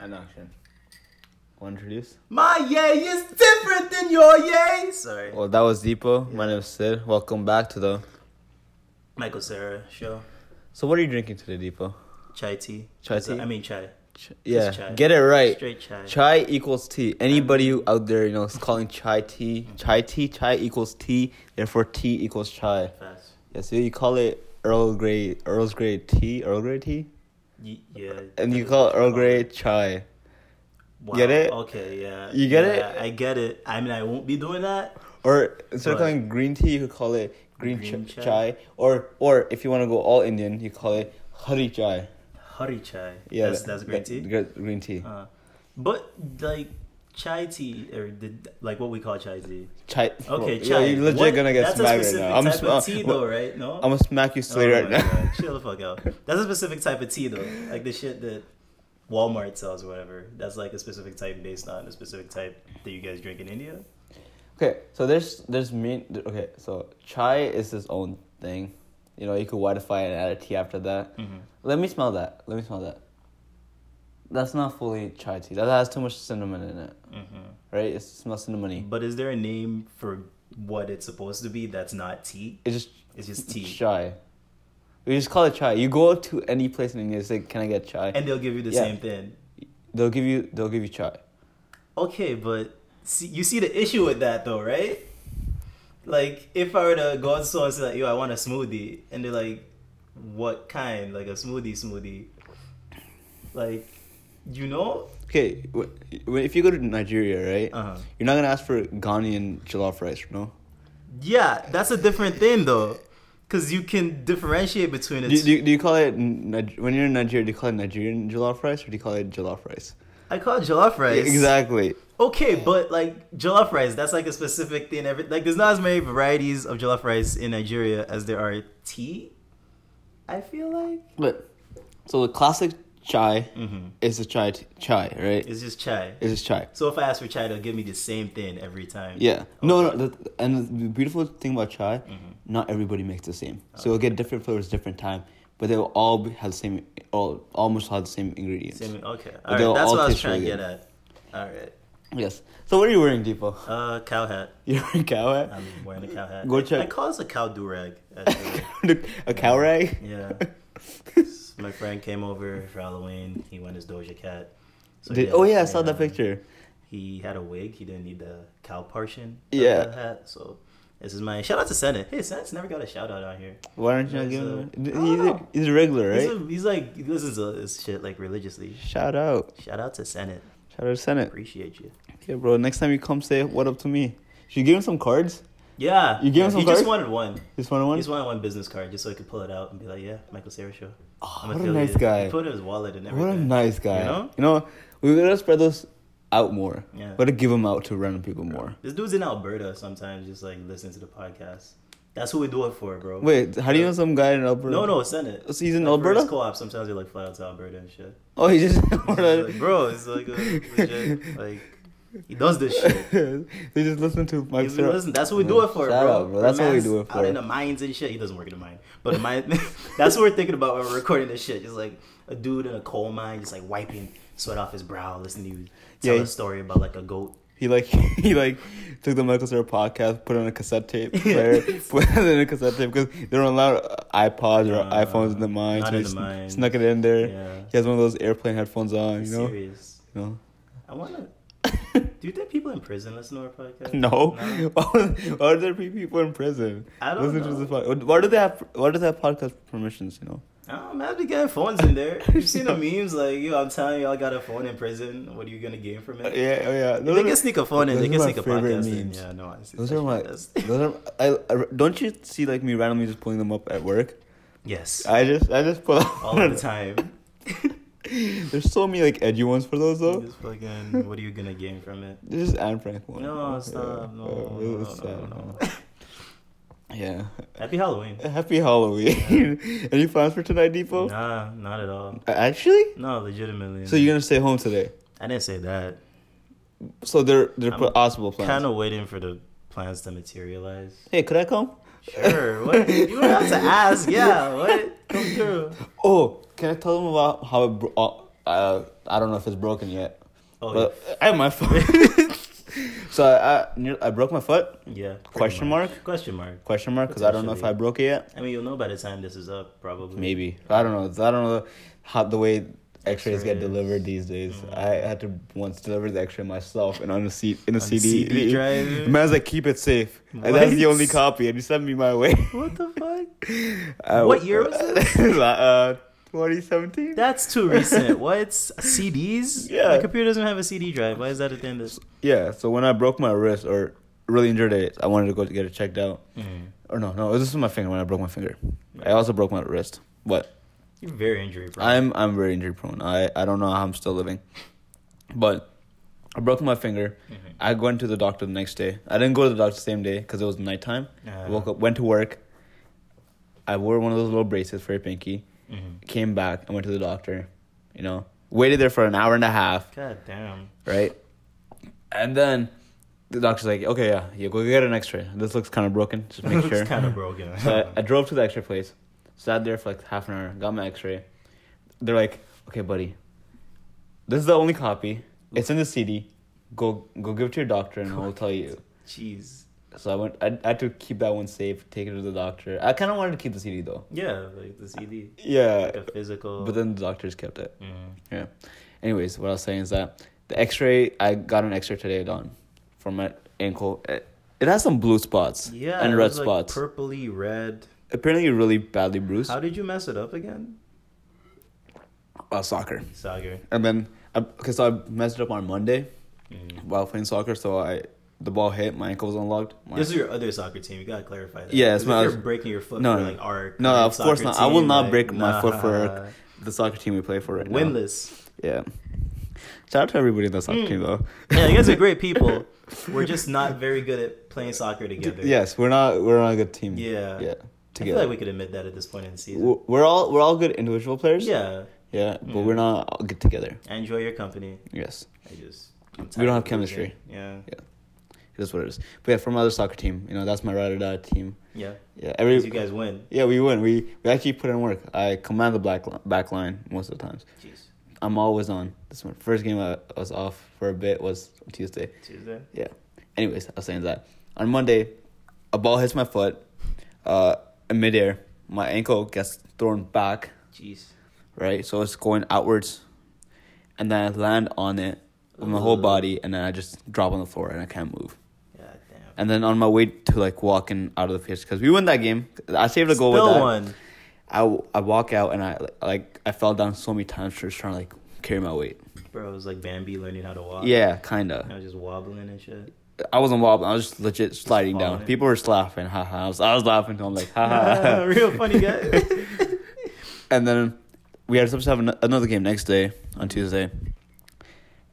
And action. Want to introduce? My yay is different than your yay. Sorry. Well, that was Dipo. My name is Sid. Welcome back to the. Michael Cera show. So, what are you drinking today, Dipo? Chai tea. Chai tea? I mean chai. Ch- yeah, chai. get it right. Straight chai. Chai equals tea. Anybody out there, you know, is calling chai tea, chai tea, chai equals tea. Therefore, tea equals chai. Fast. Yeah, so you call it Earl Grey, Earl's Grey tea, Earl Grey tea, Ye- yeah. and you call it Earl Grey chai. Wow. Get it? Okay. Yeah. You get Yeah, it? I get it. I mean, I won't be doing that. Or instead of calling green tea, you could call it green, Green ch- chai? chai. Or or if you want to go all Indian, you call it hari chai. Hurry chai. Yeah, That's that's green that- tea. gre- Green tea. Uh, but like chai tea or the, like what we call chai tea. chai. Okay, chai. you're legit What- gonna get that's smacked right now. I'm type sm- of tea though, right? No. I'm gonna smack you straight Oh right now. God, Chill the fuck out. That's a specific type of tea though. Like the shit that Walmart sells or whatever. That's like a specific type based on a specific type that you guys drink in India. Okay, so there's there's mean. Okay, so chai is its own thing. You know, you could it and add a tea after that. Mm-hmm. Let me smell that. Let me smell that. That's not fully chai tea. That has too much cinnamon in it, Mm-hmm. right? It smells cinnamony. But is there a name for what it's supposed to be that's not tea? It's just It's just tea. chai. We just call it chai. You go to any place in India, and say, "Can I get chai?" And they'll give you the Yeah. same thing. they'll give you they'll give you chai. Okay, but see, you see the issue with that though, right? Like, if I were to go to someone and say, like, yo, I want a smoothie, and they're like, what kind? Like a smoothie, smoothie. Like, you know? Okay, if you go to Nigeria, right, Uh huh. you're not gonna ask for Ghanaian jollof rice, no? Yeah, that's a different thing though, because you can differentiate between it. do, do you call it when you're in Nigeria? Do you call it Nigerian jollof rice or do you call it jollof rice? I call it jollof rice. Yeah, exactly. Okay, but like jollof rice, that's like a specific thing. Every like, there's not as many varieties of jollof rice in Nigeria as there are tea. I feel like. But so the classic chai Mm-hmm. is a chai t- chai, right? It's just chai. It's just chai. So if I ask for chai, they'll give me the same thing every time. Yeah. No, no. The, and the beautiful thing about chai, Mhm. not everybody makes the same. So you'll get different flavors different time, but they will all be, have the same, all almost have the same ingredients. Same, okay. All right. That's all what I was trying to get at. All right. Yes. So what are you wearing, Dipo? Uh, cow hat. You're wearing cow hat. I'm wearing a cow hat. Go check- I call this a cow do rag. A cow rag. yeah. My friend came over for Halloween. He went as Doja Cat. So Did, oh yeah, I saw that picture. He had a wig. He didn't need the cow portion. Yeah. Hat. So this is my shout out to Senate. Hey, Senate's never got a shout out out here. Why aren't you not giving him? He's, don't he's a regular, right? He's, a, he's like he listens to this shit like religiously. Shout out. Shout out to Senate. Shout out to Senate. Appreciate you. Okay, bro. Next time you come, say what up to me. Should you give him some cards? Yeah. You give him some He just wanted one. He Just one on He one. just wanted one business card just so he could pull it out and be like, yeah, Michael Cera show. Oh, I'm what a affiliated. nice guy. He put it in his wallet and everything. What a nice guy. You know? You know, we gotta spread those out more. Yeah. We gotta give them out to random people more. This dude's in Alberta sometimes, just like listening to the podcast. That's who we do it for, bro. Wait, how do you know some guy in Alberta? No, no, Senate. So he's in Like, for his Alberta? Co-op. Sometimes they like fly out to Alberta and shit. Oh, he just. It's like, bro, it's like a legit, like he does this shit. they just listen to Mike He's- Cera. listen, that's what we do it for, Shout bro. out, bro. That's what we do it for. Out in the mines and shit. He doesn't work in the mine, but the mine. that's what we're thinking about when we're recording this shit. Just like a dude in a coal mine, just like wiping sweat off his brow, listening to you tell Yeah, a story about like a goat. He like he like took the Michael Cera podcast, put it on a cassette tape player, put it in a cassette tape because they don't allow iPods or Uh, iPhones in the mine. not So in the sn- mine. snuck it in there. Yeah, He has one of those airplane headphones on. You know, serious. you know. I wanna. Do you think people in prison listen to our podcast? No, would, why would there people in prison? I don't Listen know. to this pod- Why do they have? Why do they have podcast permissions? You know. Oh, man, be getting phones in there. You've seen the memes like, yo, I'm telling you, I got a phone in prison. What are you gonna gain from Uh, it? yeah, oh yeah. Those they are- can sneak a phone in. They can sneak a podcast in. Yeah, no, honestly, Those are my. Those are. I, I don't you see like me randomly just pulling them up at work? Yes, I just I just pull all the time. There's so many like edgy ones for those though. Just fucking, what are you gonna gain from it? This is Anne Frank one. No, Yeah, stop. No, uh, no, no, was sad, no, huh? Yeah. Happy Halloween. Happy Halloween. Any plans for tonight, Dipo? Nah, not at all. Uh, Actually? No, legitimately. So you're gonna stay home today? I didn't say that. So they're they're I'm possible plans. Kind of waiting for the plans to materialize. Hey, could I come? Sure. What? You don't have to ask. Yeah. What? Come through. Oh, can I tell them about how I bro- uh, Uh, I don't know if it's broken yet, Oh, but I have my foot. so I, I I broke my foot. yeah. Question mark? Question mark. Question mark because I don't know if I broke it yet. I mean, you'll know by the time this is up, probably. Maybe I don't know. I don't know how the way X-rays get X-rays. delivered these days. Mm. I had to once deliver the X-ray myself and on a seat in a On CD. CD drive? The man's like, keep it safe. And that's the only copy, and he sent me my way. What the fuck? Uh, What year was this? uh, 2017. That's too recent. What? CDs? Yeah. My computer doesn't have a CD drive. Why is that a thing? That... Yeah. So when I broke my wrist or really injured it, I wanted to go to get it checked out. Or no, no, this is my finger when I broke my finger. I also broke my wrist, but You're very injury prone. I'm I'm very injury prone. I I don't know how I'm still living, but I broke my finger. Mhm. I went to the doctor the next day. I didn't go to the doctor the same day because it was nighttime. I Uh, woke up, went to work. I wore one of those little bracelets for your pinky. mhm. Came back and went to the doctor. You know, waited there for an hour and a half. God damn. Right, and then the doctor's like, "Okay, yeah, you go get an X-ray. This looks kind of broken. Just make sure." kind of broken. So I, I drove to the X-ray place, sat there for like half an hour, got my X-ray. They're like, "Okay, buddy, this is the only copy. It's in the CD. Go go give it to your doctor, and I'll tell you." Jeez. So I went. I, I had to keep that one safe. Take it to the doctor. I kind of wanted to keep the CD though. Yeah, like the CD, Yeah, like a physical. but then the doctors kept it. Mhm. Yeah. Anyways, what I was saying is that the X-ray. I got an X-ray today done for my ankle. It, it has some blue spots Yeah, and red like, spots. purpley red. Apparently, you're really badly bruised. How did you mess it up again? uh, soccer. Soccer. And then, because so I messed it up on Monday Mm. while playing soccer, so I the ball hit, my ankle was unlocked. My, This is your other soccer team. You gotta clarify that. Yeah, it's my- you're breaking your foot No, for like our No, of course not. I will not like, break my foot for nah. the soccer team we play for right now. winless. Yeah. Shout out to everybody in the soccer Mm. team though. Yeah, you guys are great people. We're just not very good at playing soccer together. Yes, we're not we're not a good team. Yeah. Yeah. I feel like we could admit that at this point in the season. We're all we're all good individual players. Yeah. Yeah, but we're not all good together. I enjoy your company. Yes. I just I'm We don't have chemistry. Yeah. Yeah. That's what it is. But yeah, for my other soccer team, you know, that's my ride or die team. Yeah. Yeah, every you guys win. yeah we win. We we actually put in work. I command the black li- back line most of the times. Jeez. I'm always on. This one first game I was off for a bit was Tuesday. Tuesday. Yeah. Anyways, I was saying that on Monday, a ball hits my foot, uh, in midair. My ankle gets thrown back, Jeez. right? So it's going outwards, and then I land on it with my whole body, and then I just drop on the floor and I can't move. God damn. And then on my way to like walking out of the pitch because we won that game. I saved a goal Still with that. won. I, I walk out and I like I fell down so many times just trying to like carry my weight. Bro, it was like Bambi learning how to walk. Yeah, kinda. I was just wobbling and shit. I wasn't wobbling. I was just legit sliding down. People were just laughing. Ha ha. I was, I was laughing. I'm like ha ha. ha. Real funny guy. and then we had supposed to have an- another game next day on Tuesday.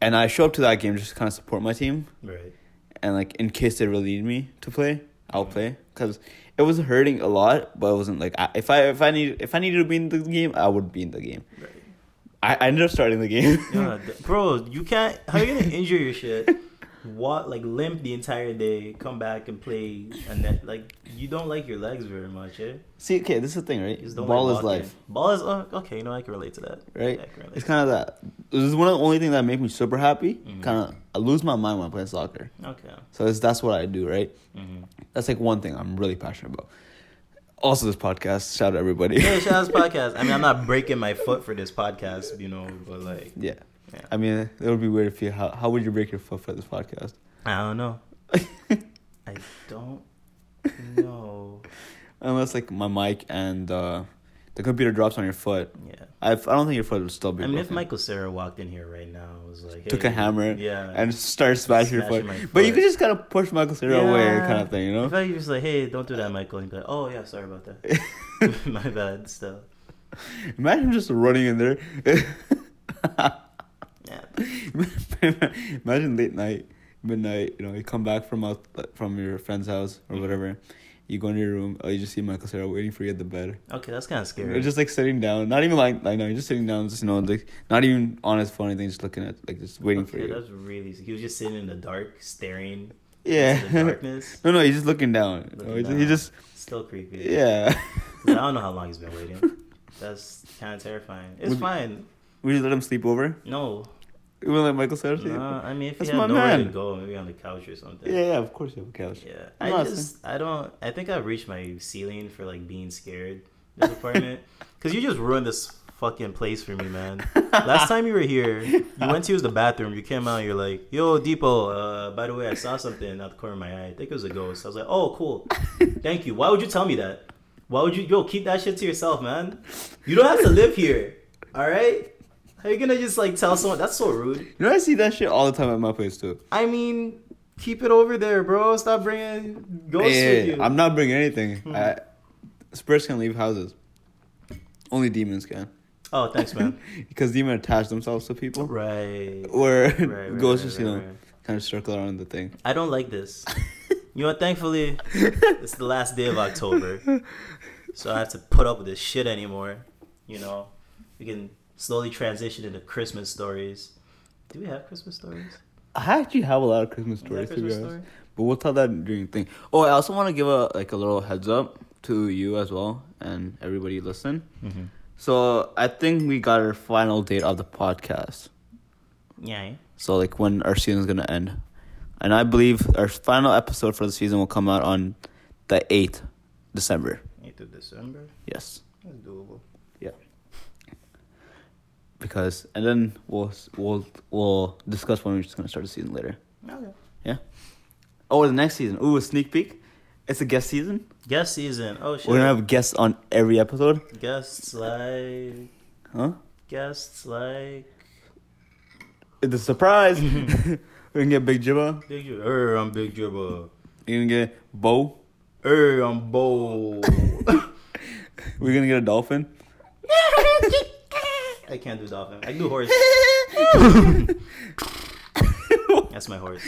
And I show up to that game just to kind of support my team. right. And like in case they really need me to play, I'll play because it was hurting a lot, but it wasn't like I, if I if I need if I needed to be in the game, I would be in the game. Right. I, I ended up starting the game. Yeah, bro, you can't. How are you gonna injure your shit? What like limp the entire day, come back and play, and then like you don't like your legs very much, eh? See, okay, this is the thing, right? You just don't Ball like is life, Ball is oh, okay. You know I can relate to that. right? Yeah, I. It's kind of that. This is one of the only things that make me super happy. Mhm. Kind of, I lose my mind when I'm playing soccer. okay. So it's, that's what I do, right? Mm-hmm. That's like one thing I'm really passionate about. Also, this podcast. Shout out everybody. Yeah, shout out to this podcast. I mean, I'm not breaking my foot for this podcast, you know, but like, yeah. Yeah. I mean, it would be weird if you. How, how would you break your foot for this podcast? I don't know. I don't know. Unless like my mic and uh, the computer drops on your foot. Yeah. I, I don't think your foot would still be. I mean, if. Michael Cera walked in here right now, was like, took a hammer yeah, and started smashing your foot. Smashing my but you foot. could just kind of push Michael Cera away, kind of thing, you know. If I was like, hey, don't do that, Michael, he'd be like, oh yeah, sorry about that. My bad. Still, Imagine just running in there. Yeah. Imagine late night, midnight. You know, you come back from out from your friend's house or mm-hmm. whatever. You go into your room. Oh, you just see Michael Cera waiting for you at the bed. Okay, that's kind of scary. Or just like sitting down, not even like like no, you're just sitting down, just you know, like not even on his phone, anything, just looking at like just waiting for okay, you. that's really. He was just sitting in the dark, staring Yeah. darkness. no, no, he's just looking down. Looking Oh, he just- down. He just Still creepy. Yeah. I don't know how long he's been waiting. That's kind of terrifying. It's Would- fine. We just let him sleep over. No, Wouldn't let Michael sleep. nah, I mean if That's you have nowhere to go, maybe on the couch or something. Yeah, yeah, of course you have a couch. Yeah, I'm I just I don't I think I've reached my ceiling for like being scared this apartment because you just ruined this fucking place for me, man. Last time you were here, you went to use the bathroom. You came out, you're like, "Yo, Dipo. Uh, by the way, I saw something out the corner of my eye. I think it was a ghost." I was like, "Oh, cool. Thank you. Why would you tell me that? Why would you? Yo, keep that shit to yourself, man. You don't have to live here. All right." How you gonna just like tell someone? That's so rude. You know, I see that shit all the time at my place too. I mean, keep it over there, bro. Stop bringing ghosts Yeah, with you. I'm not bringing anything. Hmm. I, spirits can leave houses. Only demons can, Oh, thanks, man. because demons attach themselves to people. right. Or Right, ghosts right, just you right, know right. kind of circle around the thing. I don't like this. You know, thankfully, it's the last day of October, so I have to put up with this shit anymore. You know, we can slowly transition into Christmas stories. Do we have Christmas stories? I actually have a lot of Christmas Is that stories to be honest, story? but we'll tell that during the thing. Oh, I also want to give a like a little heads up to you as well and everybody listen. Mm-hmm. So I think we got our final date of the podcast. Yeah. So like when our season's gonna end, and I believe our final episode for the season will come out on the eighth December. 8th of December. Yes, That's doable. Because and then we'll we'll we'll discuss when we're just gonna start the season later. Okay. Yeah. Oh, the next season. Ooh, a sneak peek. It's a guest season. Guest season. Oh shit. We're gonna have guests on every episode. guests like Huh? guests like It's a surprise. We're gonna get Big Jibba. Big Jibba. Er, I'm Big Jibba. You're gonna get Bo. Er, I'm Bo. We're gonna get a dolphin. I can't do dolphin. I can do horse. That's my horse.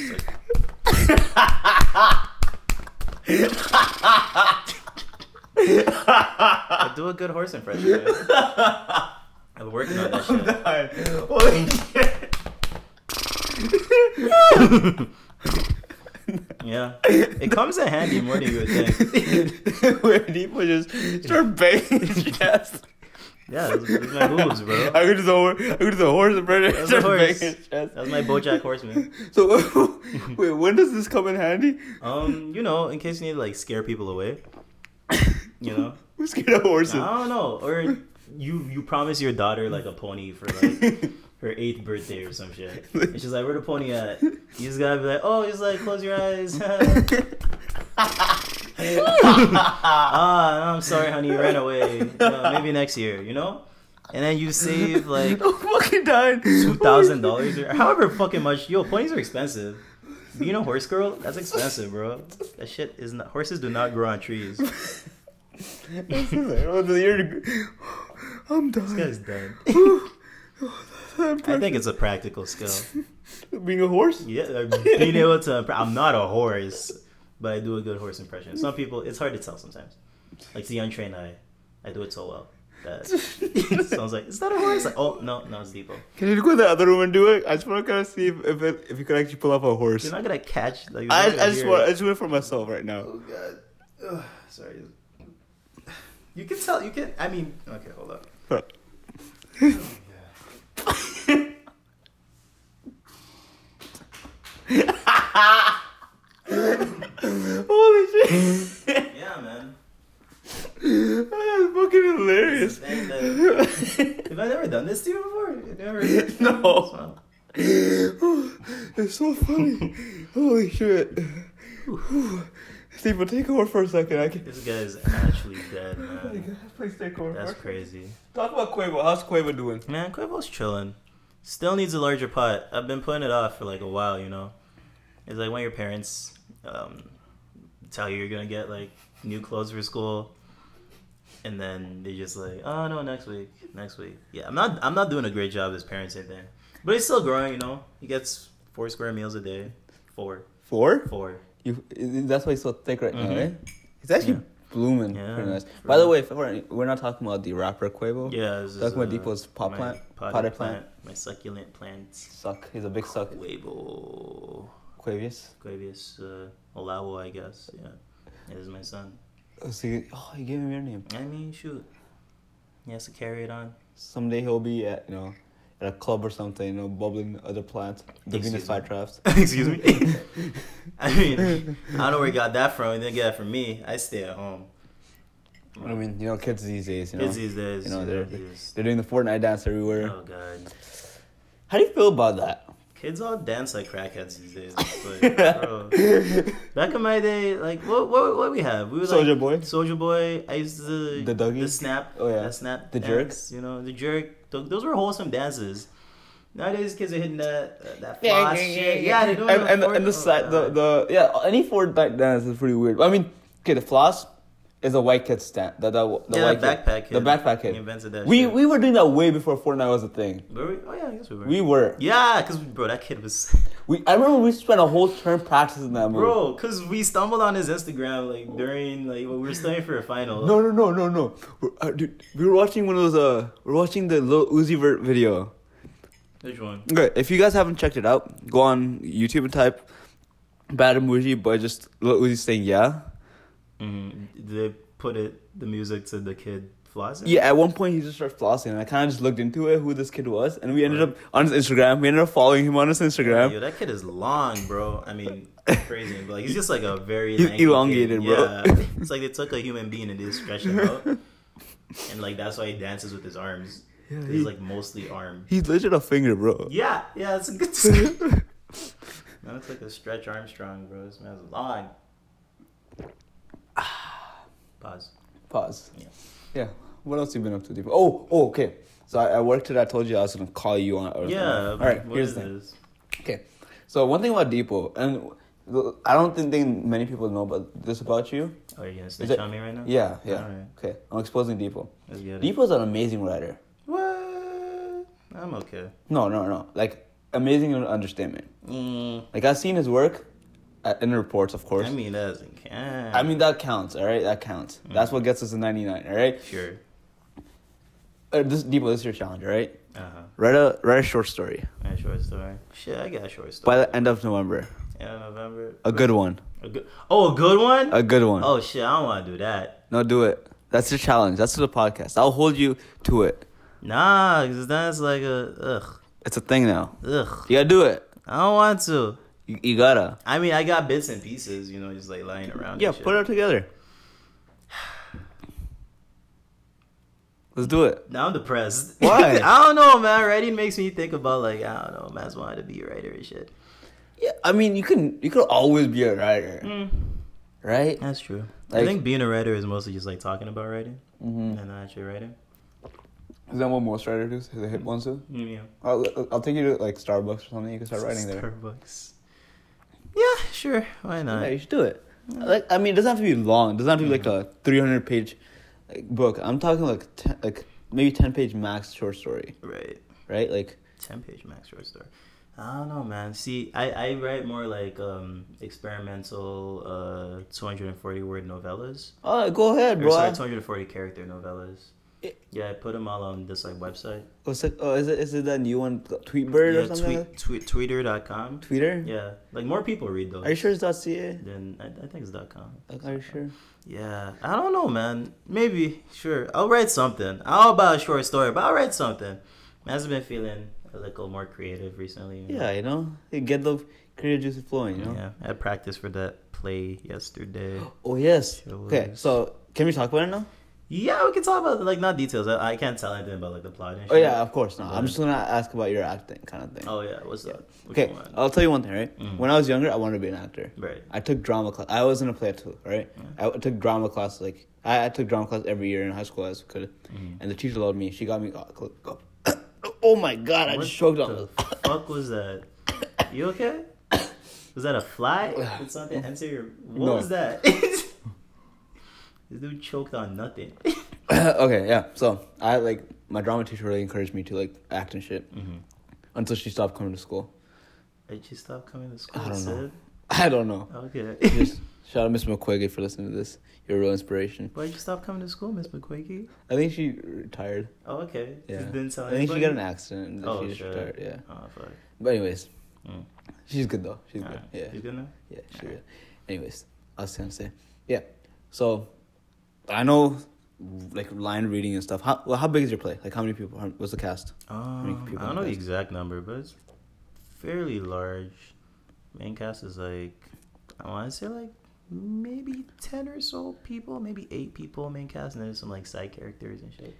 I do a good horse impression. man. Been working on that shit. Holy shit. Yeah, it comes in handy more than you would think. Where people just start banging his chest. Yeah, those, those my hooves, bro. I could just over, I could just a horse and That's a horse. banging his chest. That was my BoJack Horseman. So wait, when does this come in handy? Um, you know, in case you need to like scare people away. You know, Who's scared of horses? I don't know, or you you promise your daughter like a pony for like her eighth birthday or some shit. And she's like, "Where the pony at?" You just gotta be like, "Oh, just like close your eyes." ah, I'm sorry, honey, you ran away. Uh, maybe next year, you know. And then you save like I'm fucking dying. two thousand dollars or however fucking much. Yo, ponies are expensive. You know, horse girl, that's expensive, bro. That shit is not. Horses do not grow on trees. I'm done. This guy's dead. I think it's a practical skill. Being a horse? Yeah, uh, being able to. I'm not a horse, but I do a good horse impression. Some people, it's hard to tell sometimes. Like the untrained eye, I do it so well that sounds like is that a horse? Like, oh no, no, it's Dipo. Can you go to the other room and do it? I just want to kind of see if if, it, if you could actually pull off a horse. You're not gonna catch. Like, I, gonna I just want. I just want it for myself right now. Oh god. Ugh, sorry. You can tell. You can. I mean. Okay, hold up. Huh. Holy shit! Yeah, man. That's fucking hilarious. That- Have I never done this to you before? Never. No. it's so funny. Holy shit. Steve, but take over for a second. I can. This guy's actually dead, man. Please take over. That's crazy. Talk about Quavo. How's Quavo doing? Man, Quavo's chilling. Still needs a larger pot. I've been putting it off for like a while, you know. It's like when your parents um, tell you you're gonna get like new clothes for school, and then they just like, oh no, next week, next week. Yeah, I'm not, I'm not doing a great job as parenting there, but he's still growing, you know. He gets four square meals a day, four, Four? four. You, that's why he's so thick right now, Mhm. right? He's actually Yeah. blooming. Yeah, Pretty nice. By the way, if we're, we're not talking about the rapper Quavo. Yeah, this is, Talking about Dipo's pot plant? potted Potted plant, plant? my succulent plant. Suck. He's a big suck. Quavo. Quavius. Quavius uh, Olawo, I guess. Yeah, it is my son. Oh, so you, oh, you gave him your name. I mean, shoot, he has to carry it on. Someday he'll be at, you know, at a club or something, you know, bubbling other plants, the Venus Excuse me. flytraps. Excuse me. I mean, I don't know where he got that from. He didn't get that from me. I stay at home. I mean, you know, kids these days, you know, Kids these days, you know, they're- they're doing the Fortnite dance everywhere. oh god, How do you feel about that? Kids all dance like crackheads these days. But, bro, back in my day, like what what what we have? We were Soldier like, Boy? Soldier Boy. I used to The Dougie? the snap. Oh, yeah. the snap. The dance, You know the jerk. Those were wholesome dances. Nowadays, kids are hitting that uh, that floss shit. Yeah, they're doing and, the and, the, and the, oh, the the yeah any Fortnite dance is pretty weird. I mean, okay, the floss is a white kid stand. The, the, the yeah, white backpack kid. kid. The backpack He kid. invented that. We shit. we were doing that way before Fortnite was a thing. Were we? Oh yeah, I guess we were. We were. Yeah, cause bro, that kid was We I remember we spent a whole term practicing that move. bro. Cause we stumbled on his Instagram like during like when we were studying for a final. No, no, no, no, no. We're, uh, dude, we were watching one of those. Uh, we're watching the Lil Uzi Vert video. Which one? Okay, if you guys haven't checked it out, go on YouTube and type "Bad Emoji" by just Lil Uzi saying "Yeah." Mm-hmm. Did they put it the music to the kid flossing? Yeah, at one point he just started flossing, and I kind of just looked into it, who this kid was, and we ended up on his Instagram. We ended up following him on his Instagram. Yo, that kid is long, bro. I mean, crazy. But like, he's just like a very He's lanky elongated, kid. bro. Yeah, it's like they took a human being and they stretched him out, and like that's why he dances with his arms. Yeah, 'Cause he- he's like mostly arm. He's legit a finger, bro. Yeah, yeah, it's a good. Man, it's like a stretch Armstrong, bro. This man's long. Pause. Pause. Yeah. Yeah. What else have you been up to, Dipo? Oh, oh, okay. So I, I worked today. I told you I was gonna call you on. Or Yeah. All right. Here's is the thing. this? Okay. So one thing about Dipo, and I don't think, think many people know about this about you. Oh, you gonna snitch it- on me right now? Yeah, yeah. Okay, I'm exposing Dipo. Let's get it. Dipo's an amazing writer. What? I'm okay. No, no, no. Like amazing in understatement. Mm, Like I've seen his work, uh, in reports, of course. I mean, that doesn't I mean that counts. All right, that counts. That's what gets us a 99. All right. sure. Uh, this Dipo, this is your challenge. All right. Uh huh. Write a write a short story A short story. Shit, I got a short story. by the end of November. Yeah, November. A good one. A good. Oh, a good one. A good one. Oh shit, I don't want to do that. No, do it. That's your challenge. That's the podcast. I'll hold you to it. Nah, cause that's like a ugh, It's a thing now. ugh. You gotta do it. I don't want to. You, you gotta. I mean, I got bits and pieces, you know, just like lying around. Yeah, and shit. put it all together. Let's do it. Now I'm depressed. Why? I don't know, man. Writing makes me think about like I don't know, man's wanted to be a writer and shit. Yeah, I mean, you can you could always be a writer, Mm. right? That's true. Like- I think being a writer is mostly just like talking about writing Mm-hmm. and not actually writing. Is that what most writers do? They hit ones do? Yeah. I'll, I'll take you to like Starbucks or something. You can start writing there. Starbucks. Yeah, sure. Why not? Yeah, you should do it. Like, I mean, it doesn't have to be long. It doesn't have to be like a 300 page like, book. I'm talking like ten, like maybe 10 page max short story, Right. right? Like, Ten page max short story. I don't know, man. See, I, I write more like um experimental uh 240 word novellas. oh, go ahead, Or bro. sorry, 240 character novellas. It- Yeah, I put them all on this like website. What's it, oh, is it is it that new one, Tweetbird yeah, or something? like tweet, tweet, tweeter.com. that? Tweeter? Yeah, like more people read those. Are you sure it's .ca? Then I, I think it's .com. Like, are you sure? Yeah, I don't know, man. Maybe, sure. I'll write something. I'll about a short story, but I'll write something. I've been feeling a little more creative recently. you know? Yeah, you know, you get the creative juices flowing. You know. Yeah, I practiced for that play yesterday. Oh yes. Okay, so can we talk about it now? Yeah, we can talk about like not details. I, I can't tell anything about like the plot and shit. Oh yeah, of course not. I'm just gonna ask about your acting kind of thing. Oh yeah, what's up? Which okay, one? I'll tell you one thing, right? Mm. When I was younger, I wanted to be an actor. Right. I took drama class. I was in a play too, right? I took drama class like I, I took drama class every year in high school as I could, Mhm. and the teacher loved me. She got me. Oh, oh my god! I just choked on. the fuck was that? You okay? Was that a fly? Did something enter your? What No. was that? this dude choked on nothing. okay, yeah. So I like my drama teacher really encouraged me to like act and shit mm-hmm. until she stopped coming to school. Did she stop coming to school? I don't know. I don't know. Okay. Just shout out to Miss McQuiggy for listening to this. You're a real inspiration. Why did you stop coming to school, Miss McQuakey? I think she retired. Oh, okay. Yeah. Just didn't tell I think she got an accident. And Oh, she just shit. retired. Yeah. Oh, fuck. But anyways, Mm. she's good though. She's good. Alright. Yeah. You good now? Yeah, she's Alright. good. Anyways, I was gonna say, yeah. So I know like line reading and stuff. How well, how big is your play? Like how many people? How, what's the cast? Um, I don't know the exact number, but it's fairly large. Main cast is like I want to say like maybe ten or so people, maybe eight people main cast, and then there's some like side characters and shit.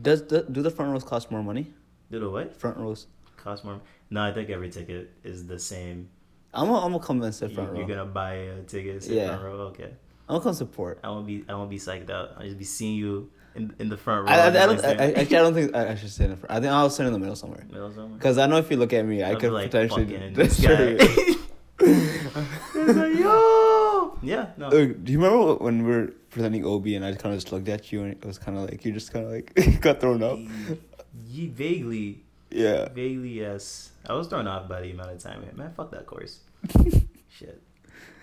Does the do the front rows cost more money? Do the what? Front rows. Cost more? No, I think every ticket is the same. I'm gonna, I'm gonna come and sit You, front row. are gonna buy a ticket, sit Yeah. front row. Okay, gonna come support. I won't be I won't be psyched out. I'll just be seeing you in in the front row. I, I, I don't. I, I, actually, I don't think I, I should sit in the front. I think I'll sit in the middle somewhere. Middle somewhere. Because I know if you look at me, I I'll be could like, potentially destroy this you. like, yo, yeah, no. Look, do you remember when we were presenting OB and I kind of just looked at you and it was kind of like you just kind of like got thrown up? Ye- vaguely, Yeah. vaguely, yes. I was thrown off by the amount of time. Man, fuck that course. Shit.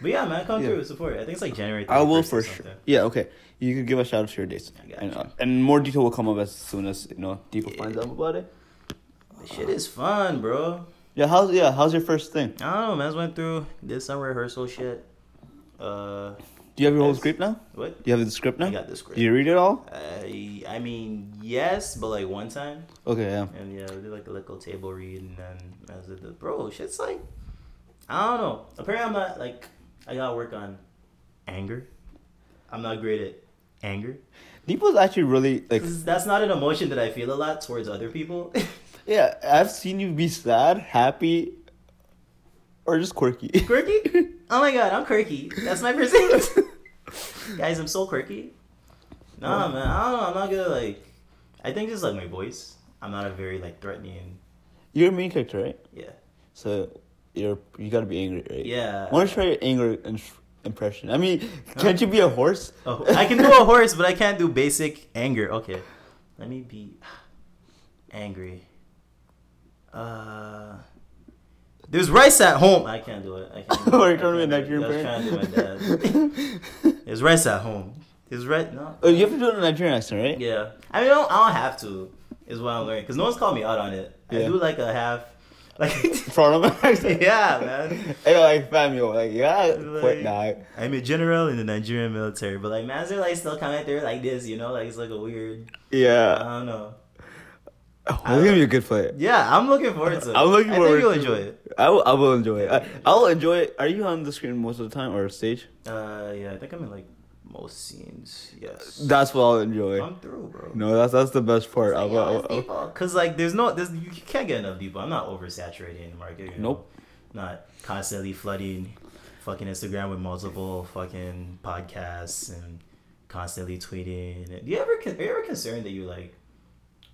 But yeah, man, come Yeah. through support. I think it's like January. I will 31st or for sure. Yeah. Okay. You can give a shout out to your dates, I got and, you. uh, and more detail will come up as soon as you know people find Yeah. out about it. The shit is fun, bro. Yeah. How's yeah? How's your first thing? I don't know, man. I just went through did some rehearsal shit. Uh, Do you have your whole script now? what? Do you have the script now? I got the script. Do you read it all? I, I mean, yes, but like one time. Okay. Yeah. And yeah, we did like a little table read, and then as the bro, shit's like, I don't know. Apparently, I'm not like I gotta work on anger. I'm not great at anger. Dipo's actually really like that's not an emotion that I feel a lot towards other people. Yeah, I've seen you be sad, happy, or just quirky. quirky? Oh my god, I'm quirky. That's my percent. Guys, I'm so quirky. Nah, man, I don't know. I'm not gonna like. I think just like my voice. I'm not a very like threatening. You're a main character, right? Yeah. So you're you gotta be angry, right? Yeah. Want to try your anger impression. I mean, can't you be a horse? Oh, I can do a horse, but I can't do basic anger. Okay, let me be angry. Uh, there's rice at home. I can't do it. I can't. Do it. Are trying to be. Nigerian I was trying to do my dad. There's rice at home. There's rice. No. Oh, you have to do it in a Nigerian accent, right? Yeah. I mean, I don't, I don't have to. Is what I'm learning because no one's called me out on it. I do like a half. Like. From an accent. yeah, man. Like fam, yo, like yeah, quit now. I'm a general in the Nigerian military, but like man's are like still coming through like this, you know, like it's like a weird. Yeah. I don't know. oh, that's gonna be a good play. Yeah, I'm looking forward to it. I'm looking forward. I think you'll to enjoy it. I will, I will enjoy it. I, I'll enjoy it. Are you on the screen most of the time or stage? Uh, yeah, I think I'm in like most scenes. Yes. That's what I'll enjoy. I'm through, bro. No, that's that's the best part. I'll, I'll, I'll- people. Cause like there's no there's you can't get enough people. I'm not oversaturating in the market. You know? Nope. Not constantly flooding fucking Instagram with multiple fucking podcasts and constantly tweeting. Do you ever are you ever concerned that you like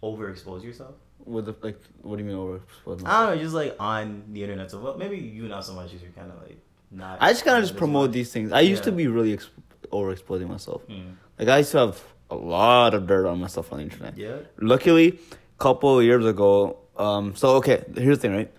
overexpose yourself? with the like, what do you mean over? I don't know, just like on the internet. So well, maybe you not so much you're kind of like not. I just kind of just promote much. these things. I used to be really ex- overexposing myself. Mm. Like I used to have a lot of dirt on myself on the internet. Yeah. Luckily, a couple of years ago, um, so okay, here's the thing, right?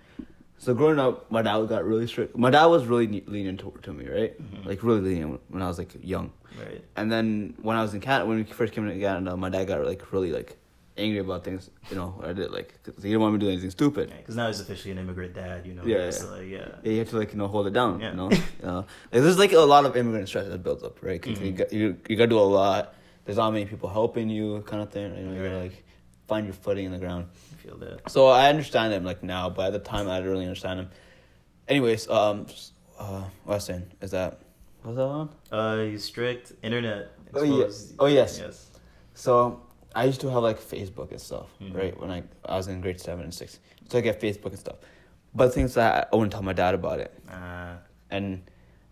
So growing up, my dad got really strict. My dad was really lenient to, to me, right? Mhm. Like really lenient when I was like young. Right. And then when I was in Canada, when we first came to Canada, my dad got like really like angry about things. You know, I did like 'cause he didn't want me to do anything stupid. Because now he's officially an immigrant dad. You know. Yeah, So yeah. like, yeah. Yeah, you have to like you know hold it down. Yeah. You know, you? Like, there's like a lot of immigrant stress that builds up, right? 'Cause you Mhm. got you you got to do a lot. There's not many people helping you, kind of thing. You know, you gotta like find your footing in the ground. I feel that. So I understand him like now, but at the time I didn't really understand him. Anyways, um, uh, what I was saying is that what was that on? Uh, he's strict. Internet. Oh, exposed. Oh, yes. Yes. So I used to have like Facebook and stuff, Mhm. right? When I I was in grade seven and six, so I get Facebook and stuff. But the thing is that I wouldn't tell my dad about it, Uh, and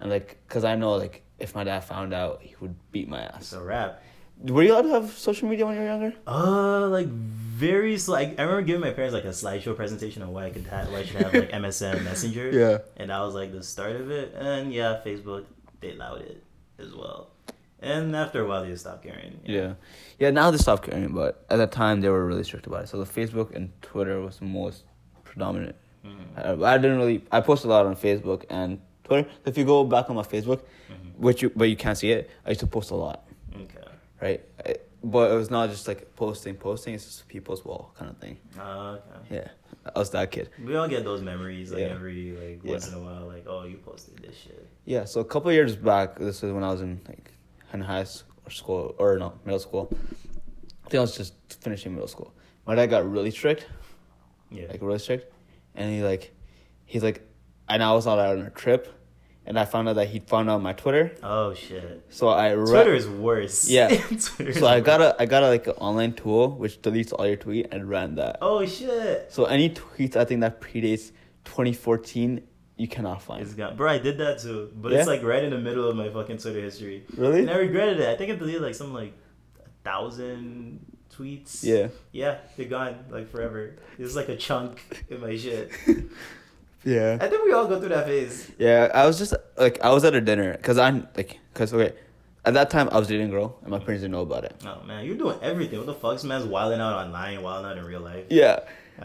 and like, cause I know like if my dad found out, he would beat my ass. it's a wrap. Were you allowed to have social media when you were younger? Uh, like very like I remember giving my parents like a slideshow presentation on why I could have why I should have like MSN Messenger. Yeah. And that was like the start of it. And yeah, Facebook they allowed it as well. And after a while, they just stopped caring. know? Yeah, yeah. Now they stopped caring, but at that time they were really strict about it. So the Facebook and Twitter was the most predominant. Mhm. I, I didn't really. I post a lot on Facebook and Twitter. If you go back on my Facebook, Mhm. which you but you can't see it, I used to post a lot, Okay. right? I, but it was not just like posting, posting. It's just people's wall kind of thing. Uh, okay. Yeah, I was that kid. We all get those memories like Yeah. every like Yeah. once in a while. Like, oh, you posted this shit. Yeah. So a couple of years back, this is when I was in like in high school, or no middle school. I think I was just finishing middle school. My dad got really strict, Yeah. like really strict, and he like, he's like, and I was out on a trip, and I found out that he found out my Twitter. oh shit. So I re- Twitter is worse. Yeah. Twitter So I got worse. a I got a like an online tool which deletes all your tweet and ran that. Oh shit. So any tweets I think that predates 2014 you cannot find. It's gone. Bro, I did that too, but Yeah? it's like right in the middle of my fucking Twitter history. Really? And I regretted it. I think I deleted like some like a thousand tweets. Yeah. Yeah, they're gone like forever. It's like a chunk in my shit. Yeah. I think we all go through that phase. Yeah, I was just like I was at a dinner because I'm like because okay, at that time I was dating a girl and my mm-hmm. parents didn't know about it. Oh man, you're doing everything. What the fuck's man's wilding out online, wilding out in real life. Yeah,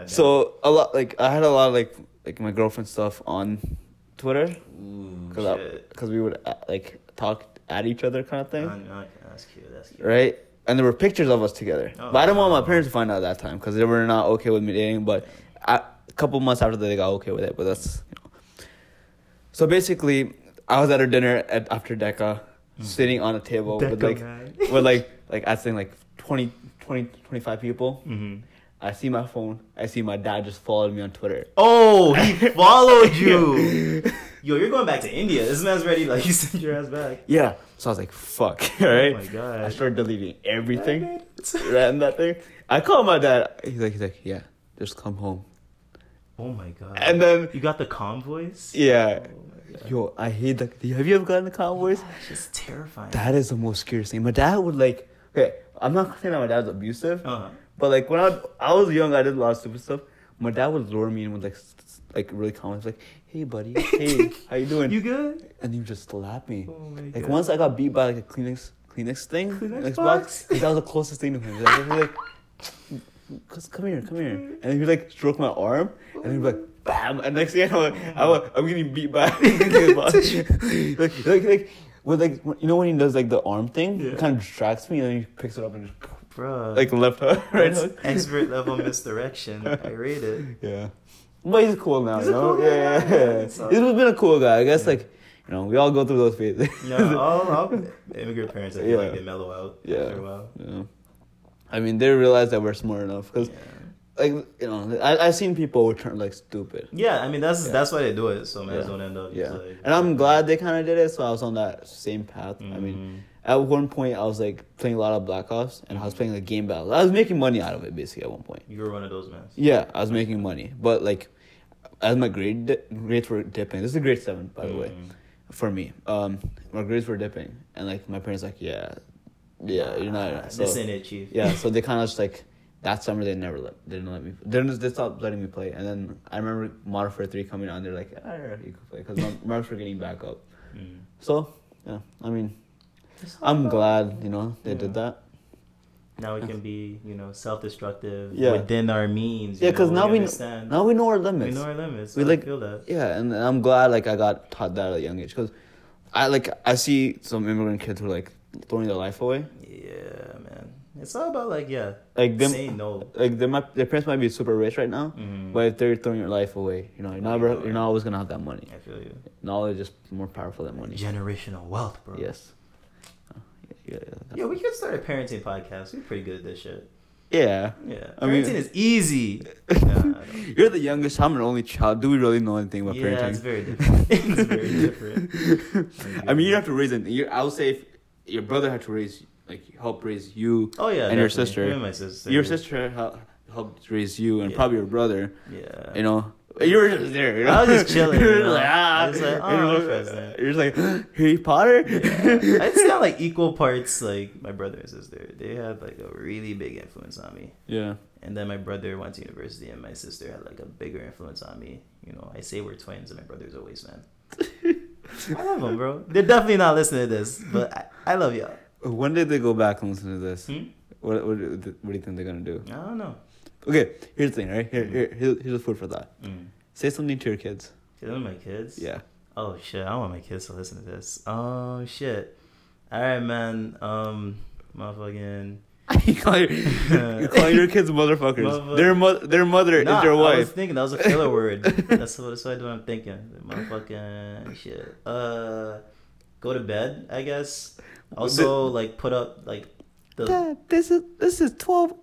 so a lot like I had a lot of like like my girlfriend stuff on Twitter because we would uh, like talk at each other kind of thing, Oh, no, that's cute. That's cute. right? And there were pictures of us together, Oh, but I didn't want my parents to find out that time because they were not okay with me dating. But I, a couple months after that, they got okay with it. But that's you know. So basically, I was at a dinner at after DECA, sitting on a table with like with like like I think like 20, 20 25 people. Mhm. I see my phone. I see my dad just followed me on Twitter. Oh, he followed you. Yo, you're going back to India. This man's ready. Like you sent your ass back. Yeah. So I was like, "Fuck!" All right. Oh my god. I started deleting everything. It. that thing. I called my dad. He's like, he's like, yeah, just come home. Oh my god. And then you got the calm voice. yeah, Oh yo, I hate that. Have you ever gotten the Cowboys? That's just terrifying. That is the most scariest thing. My dad would like. Okay, I'm not saying that my dad's abusive, Uh-huh. But like when I I was young, I did a lot of stupid stuff. My dad would lure me in with like s- like really comments like, "Hey, buddy, hey, how you doing?" You good? and he would just slap me. Oh my Like god. once I got beat by like a Kleenex Kleenex thing, Kleenex Kleenex box? box. That was the closest thing to him. Like, he'd be like, "Cause come here, come here," and he'd like stroke my arm, and he'd be like, "Bam!" And next thing I know, I'm, I'm getting beat by Kleenex box. like, like, like, with like, you know when he does like the arm thing, Yeah. it kind of distracts me, and then he picks it up and just Bro. like left hook, right That's hook. expert level misdirection. I rate it. Yeah. But he's cool now, He's you a know? cool yeah, guy yeah, now, yeah. yeah. So- He's been a cool guy. I guess, like, you know, we all go through those phases. No, all, all immigrant parents, I feel Yeah. like they mellow out Yeah. after a while. Yeah. I mean, they realize that we're smart enough. Because, Yeah. like, you know, I, I've seen people who turn, like, stupid. Yeah, I mean that's Yeah. that's why they do it, so man Yeah. don't end up. Yeah. like- And I'm glad they kind of did it, so I was on that same path. I mean, Mhm. At one point, I was, like, playing a lot of Black Ops, and I was playing, like, game battles. I was making money out of it, basically, at one point. you were one of those men. Yeah, I was making money. But, like, as my grade di- grades were dipping, this is a grade 7, by the way. Mhm. for me. Um, my grades were dipping, and like my parents like, yeah, yeah, you're not. So, this ain't it, chief. yeah, so they kind of just like that summer they never let they didn't let me. They didn't, they stopped letting me play, and then I remember Modern Warfare three coming on. They're like, ah, yeah, you can play because my marks were getting back up. Mm. So yeah, I mean, I'm glad you know they did that. Now we can be, you know, self-destructive Yeah. within our means. Yeah, because now we understand. now we know our limits. we limits. know our limits. We I like- feel that. Yeah, and I'm glad like I got taught that at a young age because I like I see some immigrant kids who are like throwing their life away. Yeah, man. It's all about like yeah, Like them, saying no. like they might, their parents might be super rich right now, Mhm. but if they're throwing your life away, you know, you're never, you're not always gonna have that money. I feel you. Knowledge is more powerful than money. Generational wealth, bro. Yes. Yeah, yeah, Yeah, we could start a parenting podcast. We're pretty good at this shit. yeah. Yeah, I mean- parenting is easy. You're the youngest. I'm an only child. Do we really know anything about yeah, parenting? it's very different. it's very different. I mean, you have to raise an. I would say if your brother had to raise, like, help raise you. Oh yeah, and your sister. And my sister. Your sister helped raise you, and Yeah. probably your brother. Yeah. You know, you were just there. You know? I was just chilling, you You're know? like, ah. I was like, oh, You're just like Harry Potter. Yeah. I'd say like equal parts, like my brother and sister. They had like a really big influence on me. yeah. And then my brother went to university, and my sister had like a bigger influence on me. You know, I say we're twins, and my brother's always man. I love them, bro. They're definitely not listening to this, but I, I love y'all. When did they go back and listen to this? Hmm? What, what, what do you think they're gonna do? I don't know. Okay, here's the thing, right? Here, here, here's here's a food for thought. Mm. Say something to your kids. Killing my kids. Yeah. Oh shit! I want my kids to listen to this. Oh shit! All right, man. Um, motherfucking. you call your, you're your kids motherfuckers. Motherfucker. Their mo- their mother Nah, is your I was thinking that was a filler word. That's what, that's what I'm thinking. Motherfucking shit. Uh, go to bed. I guess. Also, like put up like the Dad, this is this is twelve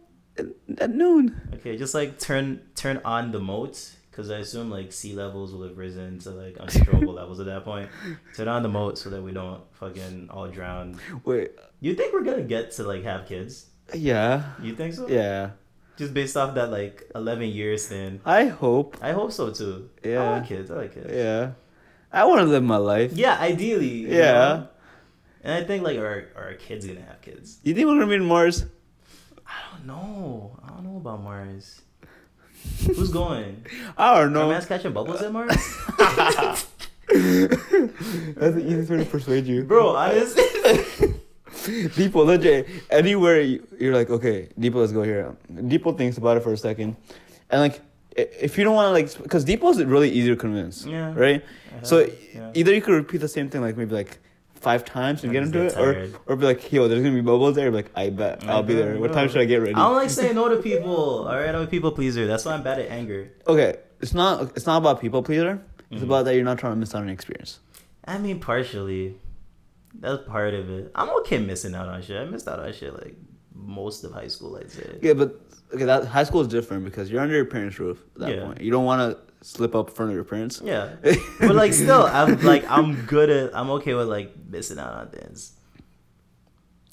at noon. okay, just like turn turn on the moat because I assume like sea levels will have risen to like uncontrollable levels at that point. Turn on the moat so that we don't fucking all drown. Wait, You think we're gonna get to like have kids? yeah, You think so? yeah. Just based off that like eleven years thing. I hope. I hope so too. Yeah. I want kids. I like kids. Yeah, I want to live my life. Yeah, ideally. you Yeah. know? And I think like are our kids gonna have kids? You think we're gonna be in Mars? Don't know. I don't know about Mars. Who's going? I don't Are know. man's catching bubbles at Mars? That's the easiest way to persuade you, Bro, honestly. Dipo, legit. Anywhere you- you're like, okay, Dipo, let's go here. Dipo thinks about it for a second, and like, if you don't want to like, because Dipo's really easy to convince, Yeah. right? Uh-huh. So yeah. either you could repeat the same thing like maybe like five times and I get just into it, or tired. or be like, yo, there's gonna be bubbles there. Like, I bet I'll be bet, there. What time should I get ready? I don't like saying no to people. All right, I'm a people pleaser. That's why I'm bad at anger. Okay, it's not it's not about people pleaser. It's Mhm. about that you're not trying to miss out on an experience. I mean, partially. That's part of it. I'm okay missing out on shit. I missed out on shit like most of high school. I'd say. Yeah, but okay, that high school is different because you're under your parents' roof at that Yeah. point. You don't want to slip up in front of your parents. Yeah, but like still, I'm like I'm good at. I'm okay with like missing out on things,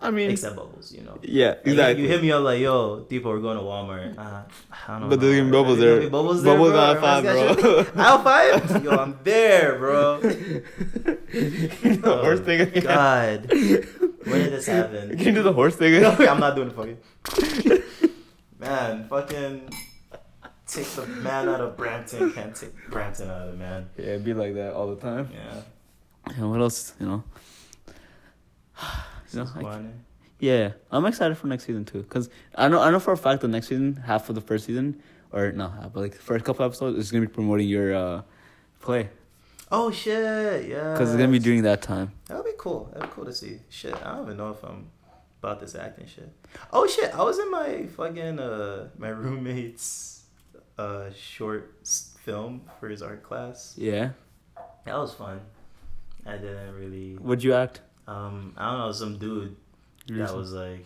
I mean, except bubbles. You know. yeah, exactly. You hit me up like, yo, Dipo, we're going to Walmart. Uh, I don't know. But there's gonna be bubbles there. be Bubbles there, Bubbles bro. aisle five, bro. shit. Five? Yo, I'm there, bro. the horse thing again. God. When did this happen? Can you do the horse thing again? I'm not doing the fucking. Man, fucking take the man out of Brampton. Can't take Brampton out of the man. yeah, it'd be like that all the time. Yeah. And what else? You know. You know, I- Yeah, I'm excited for next season too, cause I know I know for a fact the next season, half of the first season, or no, half, but like the first couple episodes is gonna be promoting your uh, play, Oh shit! Yeah. cause it's gonna be during that time. That'll be cool. That'd be cool to see. Shit, I don't even know if I'm about this acting shit. Oh shit, I was in my fucking uh my roommate's uh short film for his art class. Yeah. That was fun. I didn't really Would you act? um I don't know some dude that was like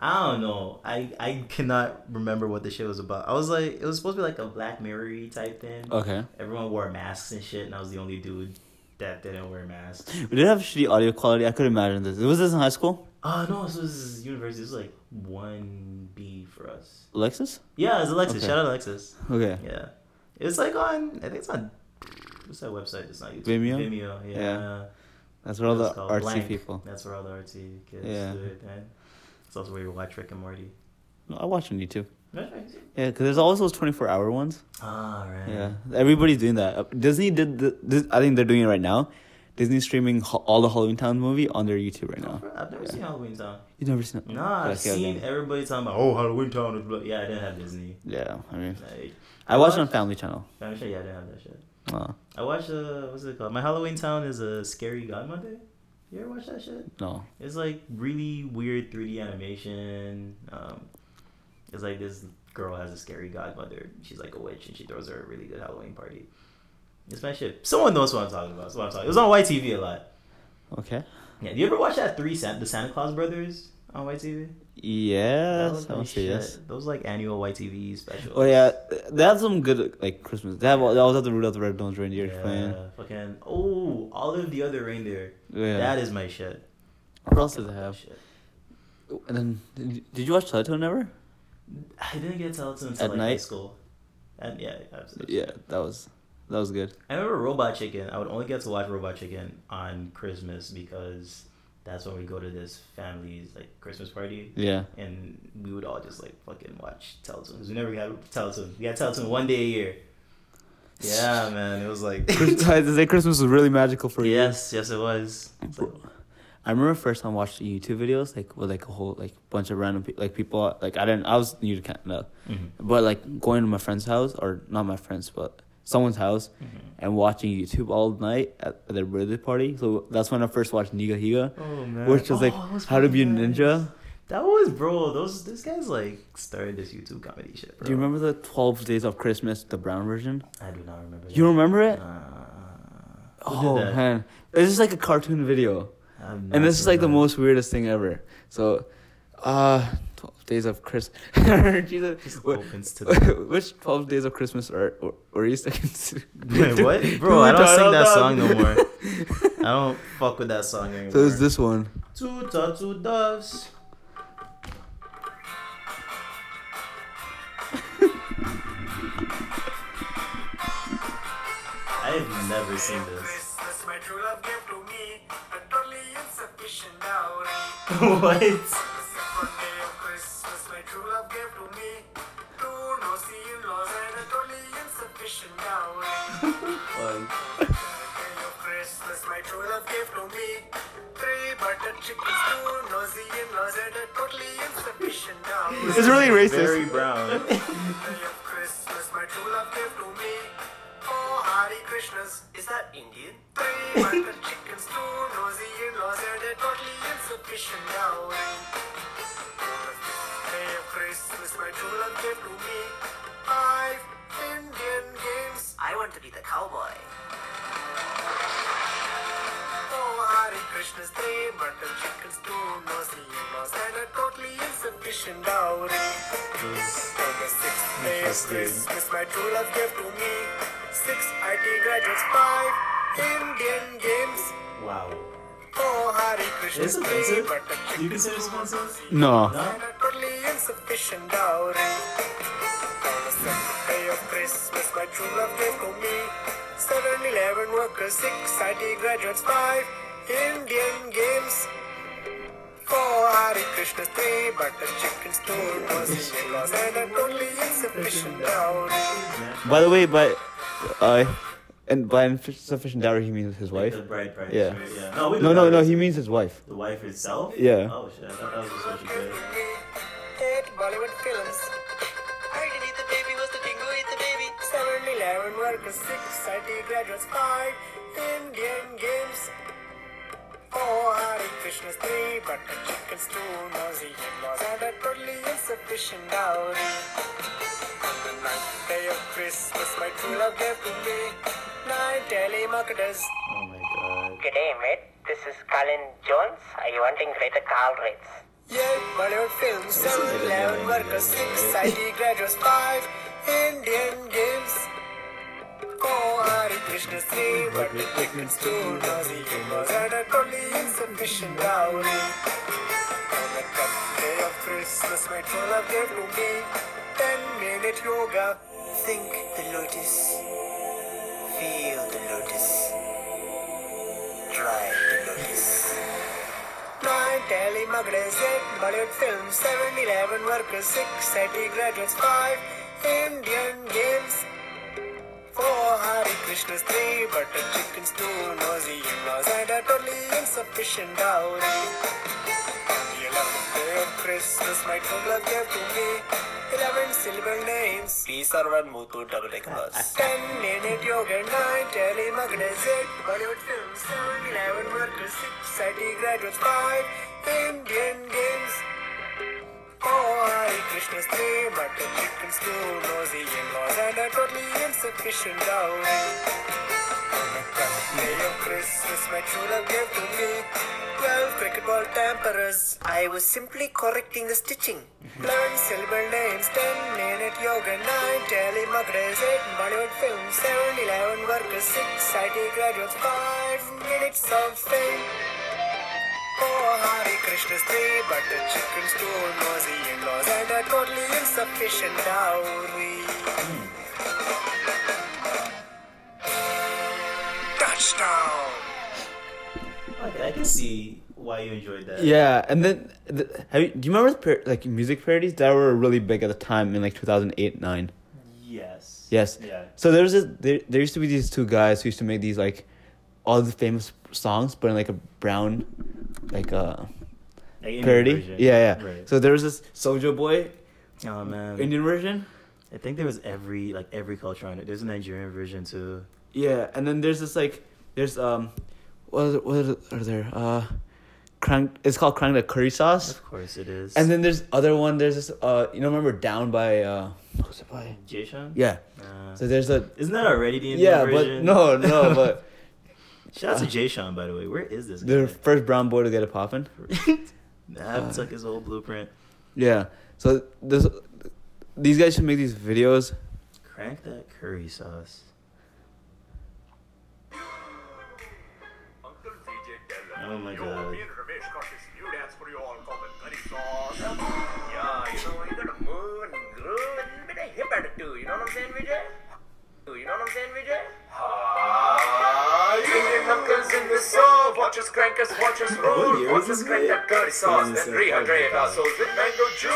I don't know. I I cannot remember what the shit was about. I was like it was supposed to be like a Black Mirror type thing. Okay. Everyone wore masks and shit, and I was the only dude that didn't wear masks. We did have shitty audio quality. I could imagine this. It was this in high school? Oh no, this was university. This was like one B for us. Alexis? Yeah, it's Alexis. Okay. Shout out Alexis. Okay. Yeah, it's like on. I think it's on. What's that website? It's not YouTube. Vimeo? Vimeo. Yeah. Yeah. That's where all the artsy Blank. people. That's where all the artsy kids Yeah. do it. Man. It's also where you watch Rick and Morty. No, I watch on YouTube. Right. Yeah, because there's always those 24 hour ones. Ah, right. Yeah, everybody's doing that. Uh, Disney did the, this, I think they're doing it right now. Disney's streaming ho- all the Halloween Town movie on their YouTube right now. I've never Yeah. seen Halloween Town. You've never seen it? Nah, I've seen everybody talking about oh Halloween Town. is blah-" Yeah, I didn't have Disney. Yeah, I mean, Like, I watched it on Family Channel. Family Channel. Yeah, I didn't have that shit. Uh, I watched uh what's it called? My Halloween Town is a scary godmother. You ever watch that shit? no. It's like really weird 3D animation. Um, it's like this girl has a scary godmother. She's like a witch and she throws her a really good Halloween party. It's my shit. Someone knows what I'm talking about. That's what I'm talking. It was on YTV a lot. Okay. Yeah. Do you ever watch that three San- the Santa Claus brothers on YTV? Yes, was I my would say shit. yes. Those like annual YTV specials. Oh yeah, they have some good like Christmas. They have they always have the Rudolph the Red-Nosed Reindeer Yeah, playing. fucking oh, all of the other reindeer. Oh, yeah. That is my shit. what else did they have? Oh, and then did you, did you watch Teletubbies ever? I didn't get Teletoon until At like high school. And yeah, absolutely. Yeah, that was that was good. I remember Robot Chicken. I would only get to watch Robot Chicken on Christmas because that's when we go to this family's like Christmas party, Yeah. and we would all just like fucking watch Teletoons. We never got Teletoon. We got Teletoon one day a year. Yeah, man, it was like. Christmas, I to say Christmas was really magical for you. yes, yes, it was. I remember first time watching YouTube videos like with like a whole like bunch of random pe- like people like I didn't I was new to Canada, Mhm. but like going to my friend's house or not my friend's but someone's house Mhm. and watching YouTube all night at their birthday party. So that's when I first watched Nigahiga, Oh man. which was like Oh, it was how to be a ninja. That was bro. Those this guy's like started this YouTube comedy shit. Bro. Do you remember the Twelve Days of Christmas, the brown version? I do not remember. You that. remember it? Uh, Oh man, it's just like a cartoon video, and this is seen like the most weirdest thing ever. So, uh, twelve days of Christmas. Jesus, Just Wh- opens to the. which twelve days of Christmas or or, or Easter? Wait, what, bro? I don't sing that song no more. I don't fuck with that song anymore. So it's this one. Two turtle doves. I've never seen this. Christmas, insufficient dowry. Fuck. Third day of Christmas, my true love gave to me three buttered chickens, two nosy in-laws and totally insufficient dowry. It's really racist. Very brown. Christmas, my true love gave to me four Hare Krishnas. Is that Indian? Three butter chickens, two nosy in-laws, and totally insufficient dowry. Christmas, my true love gave to me five. I want to be the cowboy. Four Hare Krishnas, three butter chickens, two nosy in-laws, and a totally insufficient dowry. On the sixth day of Christmas, my true love gave to me six IT graduates, five Indian games, Wow. four Hare Krishna, It's offensive. Do you consider this offensive? No. No? and a totally insufficient dowry. On the seventh day of Christmas, my true love gave to me seven eleven workers, six IT graduates, five Indian games. Four Hare Krishna, three butter chickens, two nosy in-laws, and a totally insufficient dowry. By the way, by uh, and by insufficient dowry he means his wife. The bride price. Yeah. Right? yeah. No, No, no, no. He means his wife. The wife itself? Yeah. Oh shit, I thought that was just what she did. Eight Bollywood films. Seven eleven workers, six IT graduates, five Indian games. Four Hare Krishnas, three butter chickens, two nosy in-laws, and a totally insufficient dowry. On the ninth day of Christmas, my true love gave to me nine telemarketers. Oh my god. Good day, mate. This is Colin Jones. Are you wanting greater call rates? Eight Bollywood films, seven eleven workers, six IT graduates, five Indian games. The tenth day of Christmas, my true love gave to me ten minute yoga. Think the lotus, feel the lotus, try the lotus. Nine telemarketers, eight Bollywood films, seven eleven workers, six IT graduates, five Indian games. Four Hare Krishnas, three butter chickens, two nosy in-laws, and a totally insufficient dowry. The eleventh day of Christmas, my true love gave to me eleven syllable names. P. Sarvan Muthu Dagadakas. Ten minute yoga, nine telemarketers, eight Bollywood films, seven eleven workers, six IT graduates, five Indian games. Four Hare Krishnas, three butter chickens, two nosy in-laws, and a totally insufficient dowry. On the of Christmas, my true love gave to me twelve cricket ball tamperers. I was simply correcting the stitching. Mm-hmm. Eleven syllable names, ten minute yoga, nine telemarketers, eight Bollywood films, seven eleven workers, six IT graduates, five minutes of fame. Four Hare Krishnas, three butter chickens, two nosy in-laws, and a totally insufficient dowry. Touchdown! Okay, I can see why you enjoyed that. Yeah, and then the, have you, do you remember the par- like music parodies that were really big at the time in like two thousand eight nine? Yes. Yes. Yeah. So there was this, there, there used to be these two guys who used to make these like all the famous songs, but in like a brown, like uh Like parody. version. Yeah, yeah. Right. So there was this Soulja Boy oh man. Indian version. I think there was every like every culture on it. There's a Nigerian version too. Yeah, and then there's this like there's um what what are there uh crank it's called crank the curry sauce. Of course it is. And then there's other one. There's this uh you know remember down by uh what was it by Jay Sean. yeah. Uh, So there's a isn't that already the Indian yeah, version? but no no but Shout out to uh, Jay Sean, by the way. Where is this? Guy? The guy? first brown boy to get it popping. Nav uh, took his whole blueprint. Yeah. So this, these guys should make these videos. Crank that curry sauce. Uncle VJ Teller. Oh my God. Soul. Watch us crank us, roll. What year Watch us this crank made? that curry sauce. Then 2007. rehydrate our souls with mango juice.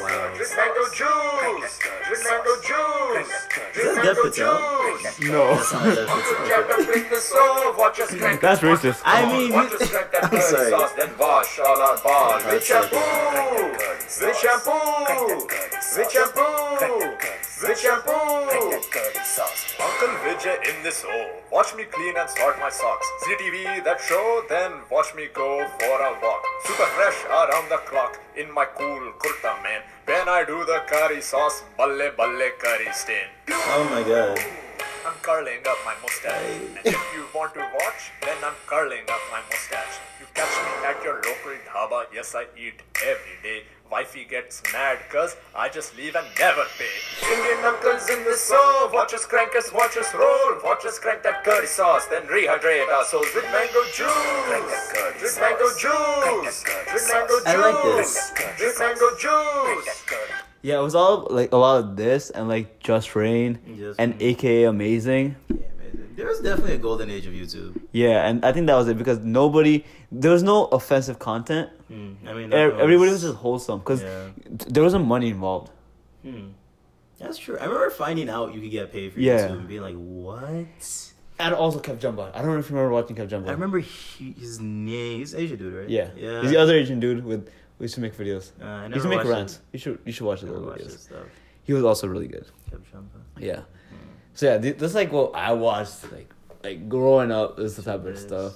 Wow. With mango juice. With mango juice. Is With that Dev mango Patel? juice. No. That's not that Uncle Patel. Jack up the soul. Watch us crank racist. I mean, Watch us crank that I'm curry sorry. sauce, then wash all our balls with That's it. shampoo. With shampoo. Shampoo. With shampoo. Uncle Vijay in this hole. Watch me clean and sort my socks. Zee TV that show, then watch me go for a walk. Super fresh around the clock in my cool kurta man. When I do the curry sauce, balle balle curry stain. Oh my god. I'm curling up my mustache. And if you want to watch, then I'm curling up my mustache. You catch me at your local dhaba. Yes, I eat every day. Wifey gets mad cause I just leave and never pay. Indian uncles in the soul. Watch us crank us, watch us roll. Watch us crank that curry sauce. Then rehydrate our souls with mango juice. With mango juice. With mango juice. I like this. With mango juice. Yeah, it was all like a lot of this and like Jus Reign Just and Rain. AKA Amazing. Yeah, amazing. There was definitely a golden age of YouTube. Yeah, and I think that was it because nobody, there was no offensive content. Hmm. I mean, E- that Everybody was just wholesome because Yeah. there wasn't money involved. Hmm. That's true. I remember finding out you could get paid for Yeah. YouTube and being like, "What?" And also KevJumba. I don't know if you remember watching KevJumba. I remember he, his name. He's Asian dude, right? Yeah, Yeah. He's the other Asian dude with we used to make videos. Uh, I he never used to make rants. it. You should you should watch his Never videos. this stuff. He was also really good. Kev Champa. Yeah. So yeah, th- that's like what I watched like like growing up. This type of stuff.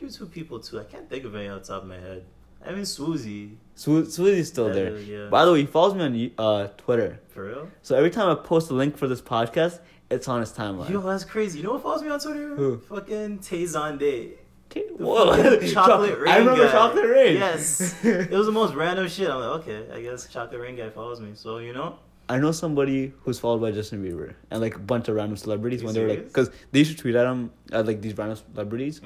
Had YouTube people too. I can't think of any off the top of my head. I mean, Swoozie, Swe- Sweetie's still Yeah, there. yeah. By the way, he follows me on uh, Twitter. for real. So every time I post a link for this podcast, it's on his timeline. Yo, that's crazy. You know what follows me on Twitter? Who? Fucking Tay Zonday. Whoa. chocolate rain I remember guy. chocolate rain. Yes, it was the most random shit. I'm like, okay, I guess chocolate rain guy follows me. So you know, I know somebody who's followed by Justin Bieber and like a bunch of random celebrities when they were like, because they used to tweet at him at like these random celebrities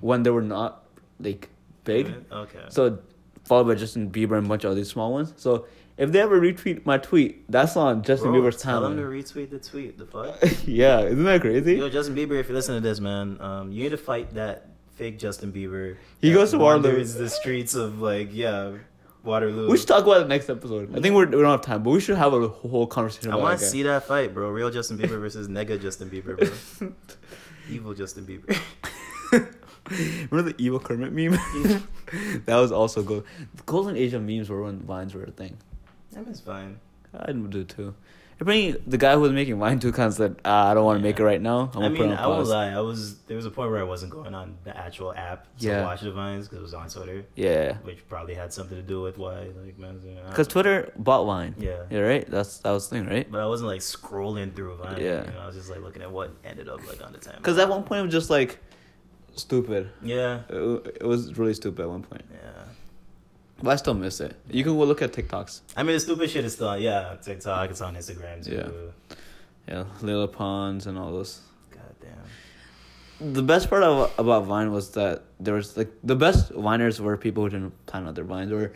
when they were not like big. Okay. So followed by Justin Bieber and a bunch of other small ones. So if they ever retweet my tweet, that's on Justin Bro, Bieber's time. tell him to retweet the tweet. The fuck. yeah, isn't that crazy? Yo, Justin Bieber, if you listen to this, man, um, you need to fight that fake Justin Bieber. He goes to Waterloo. wanders the streets of like yeah, Waterloo. We should talk about it next episode. I think we're, we don't have time, but we should have a whole conversation I want to see that fight, bro. Real Justin Bieber versus nega Justin Bieber, bro. Evil Justin Bieber. Remember the evil Kermit meme? that was also good. The golden age of memes were when vines were a thing. That was fine. I would do too. I mean, the guy who was making Vine too kind of said, ah, I don't want to make it right now. I'm I gonna put it mean, on I won't lie. I was there was a point where I wasn't going on the actual app to Yeah. watch the vines because it was on Twitter, Yeah, which probably had something to do with why like because Twitter bought Vine. Yeah. Yeah, right. That's that was the thing, right? But I wasn't like scrolling through Vine. Yeah. You know, I was just like looking at what ended up like on the time. Because at one point it was just like stupid. Yeah. It, it was really stupid at one point. Yeah. But I still miss it. You can go look at TikToks. I mean, the stupid shit is still on, yeah, TikTok. It's on Instagram too. Yeah. Yeah, Lele Pons and all those. God damn. The best part of, about Vine was that there was like the best Viners were people who didn't plan out their vines or,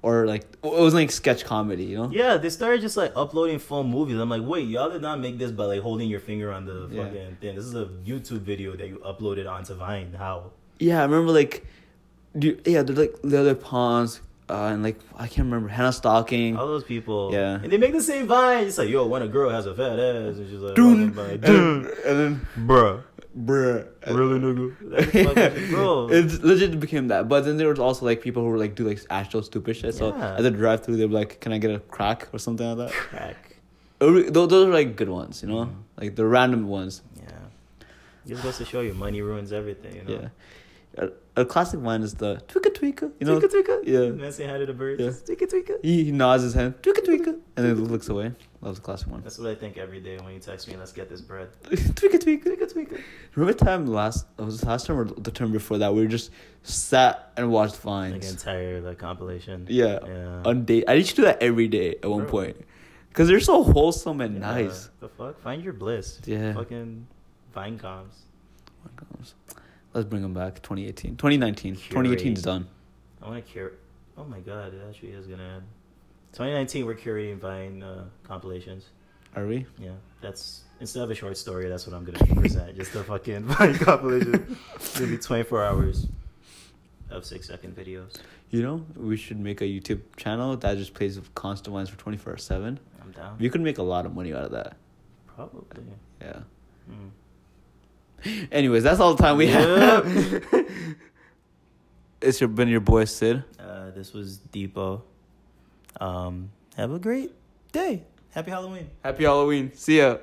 or like it was like sketch comedy, you know? Yeah, they started just like uploading full movies. I'm like, wait, y'all did not make this by like holding your finger on the Yeah. fucking thing. This is a YouTube video that you uploaded onto Vine. How? Yeah, I remember like, do yeah, they're like the other Pons uh, and like I can't remember Hannah Stocking. All those people. Yeah. And they make the same Vine. It's like, yo, when a girl has a fat ass, and she's like, Dun, walking by, and, dun, and then bruh. bruh. Really, nigga? That's bro. it legit became that. But then there was also like people who were like do like actual stupid shit. So Yeah. at the drive through, they were like, "Can I get a crack or something like that?" Crack. Those, those are like good ones, you know, Mm-hmm. like the random ones. Yeah. Just goes to show you, money ruins everything. You know. Yeah. A, a classic one is the tweaka tweaka. You know, Tweeka tweeka. Yeah. Say hi to the birds. Yeah. Tweeka tweeka. He, he nods his head, tweaka tweaka, and then looks away. That was a classic one. That's what I think every day when you text me. Let's get this bread. tweak it, tweak it, tweak it. Remember the time last? It Was it last time or the term before that? We just sat and watched Like Vines. an entire like compilation. yeah, Yeah. on date. I used to do that every day at one Bro. point, cause they're so wholesome and Yeah, nice. The fuck? Find your bliss. Yeah. Fucking Vine coms. Let's bring them back. 2018, 2019, 2018 is done. I want to cure. Oh my god, it actually is gonna end. 2019, we're curating Vine uh, compilations. Are we? Yeah, that's instead of a short story, that's what I'm gonna present. Just a fucking Vine compilation. It's gonna be 24 hours of six second videos. You know, we should make a YouTube channel that just plays constant lines for 24 7. I'm down. You could make a lot of money out of that. Probably. Yeah. Mm. Anyways, that's all the time we have. it's your, been your boy Sid. Uh, this was Dipo. Um, have a great day. Happy Halloween. Happy Halloween. See ya.